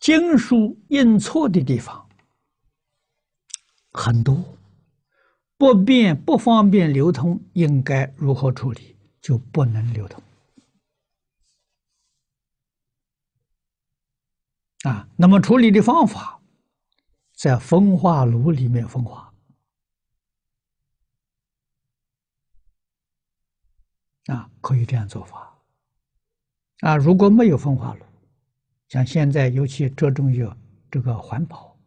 经书印错的地方很多，不便不方便流通，应该如何处理？就不能流通啊。那么处理的方法，在风化炉里面风化啊，可以这样做法啊。如果没有风化炉，像现在尤其着重于这个环保，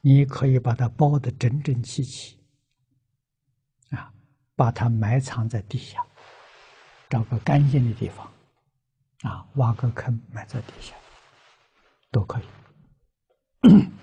你可以把它包得整整齐齐，啊，把它埋藏在地下，找个干净的地方，啊，挖个坑埋在地下，都可以。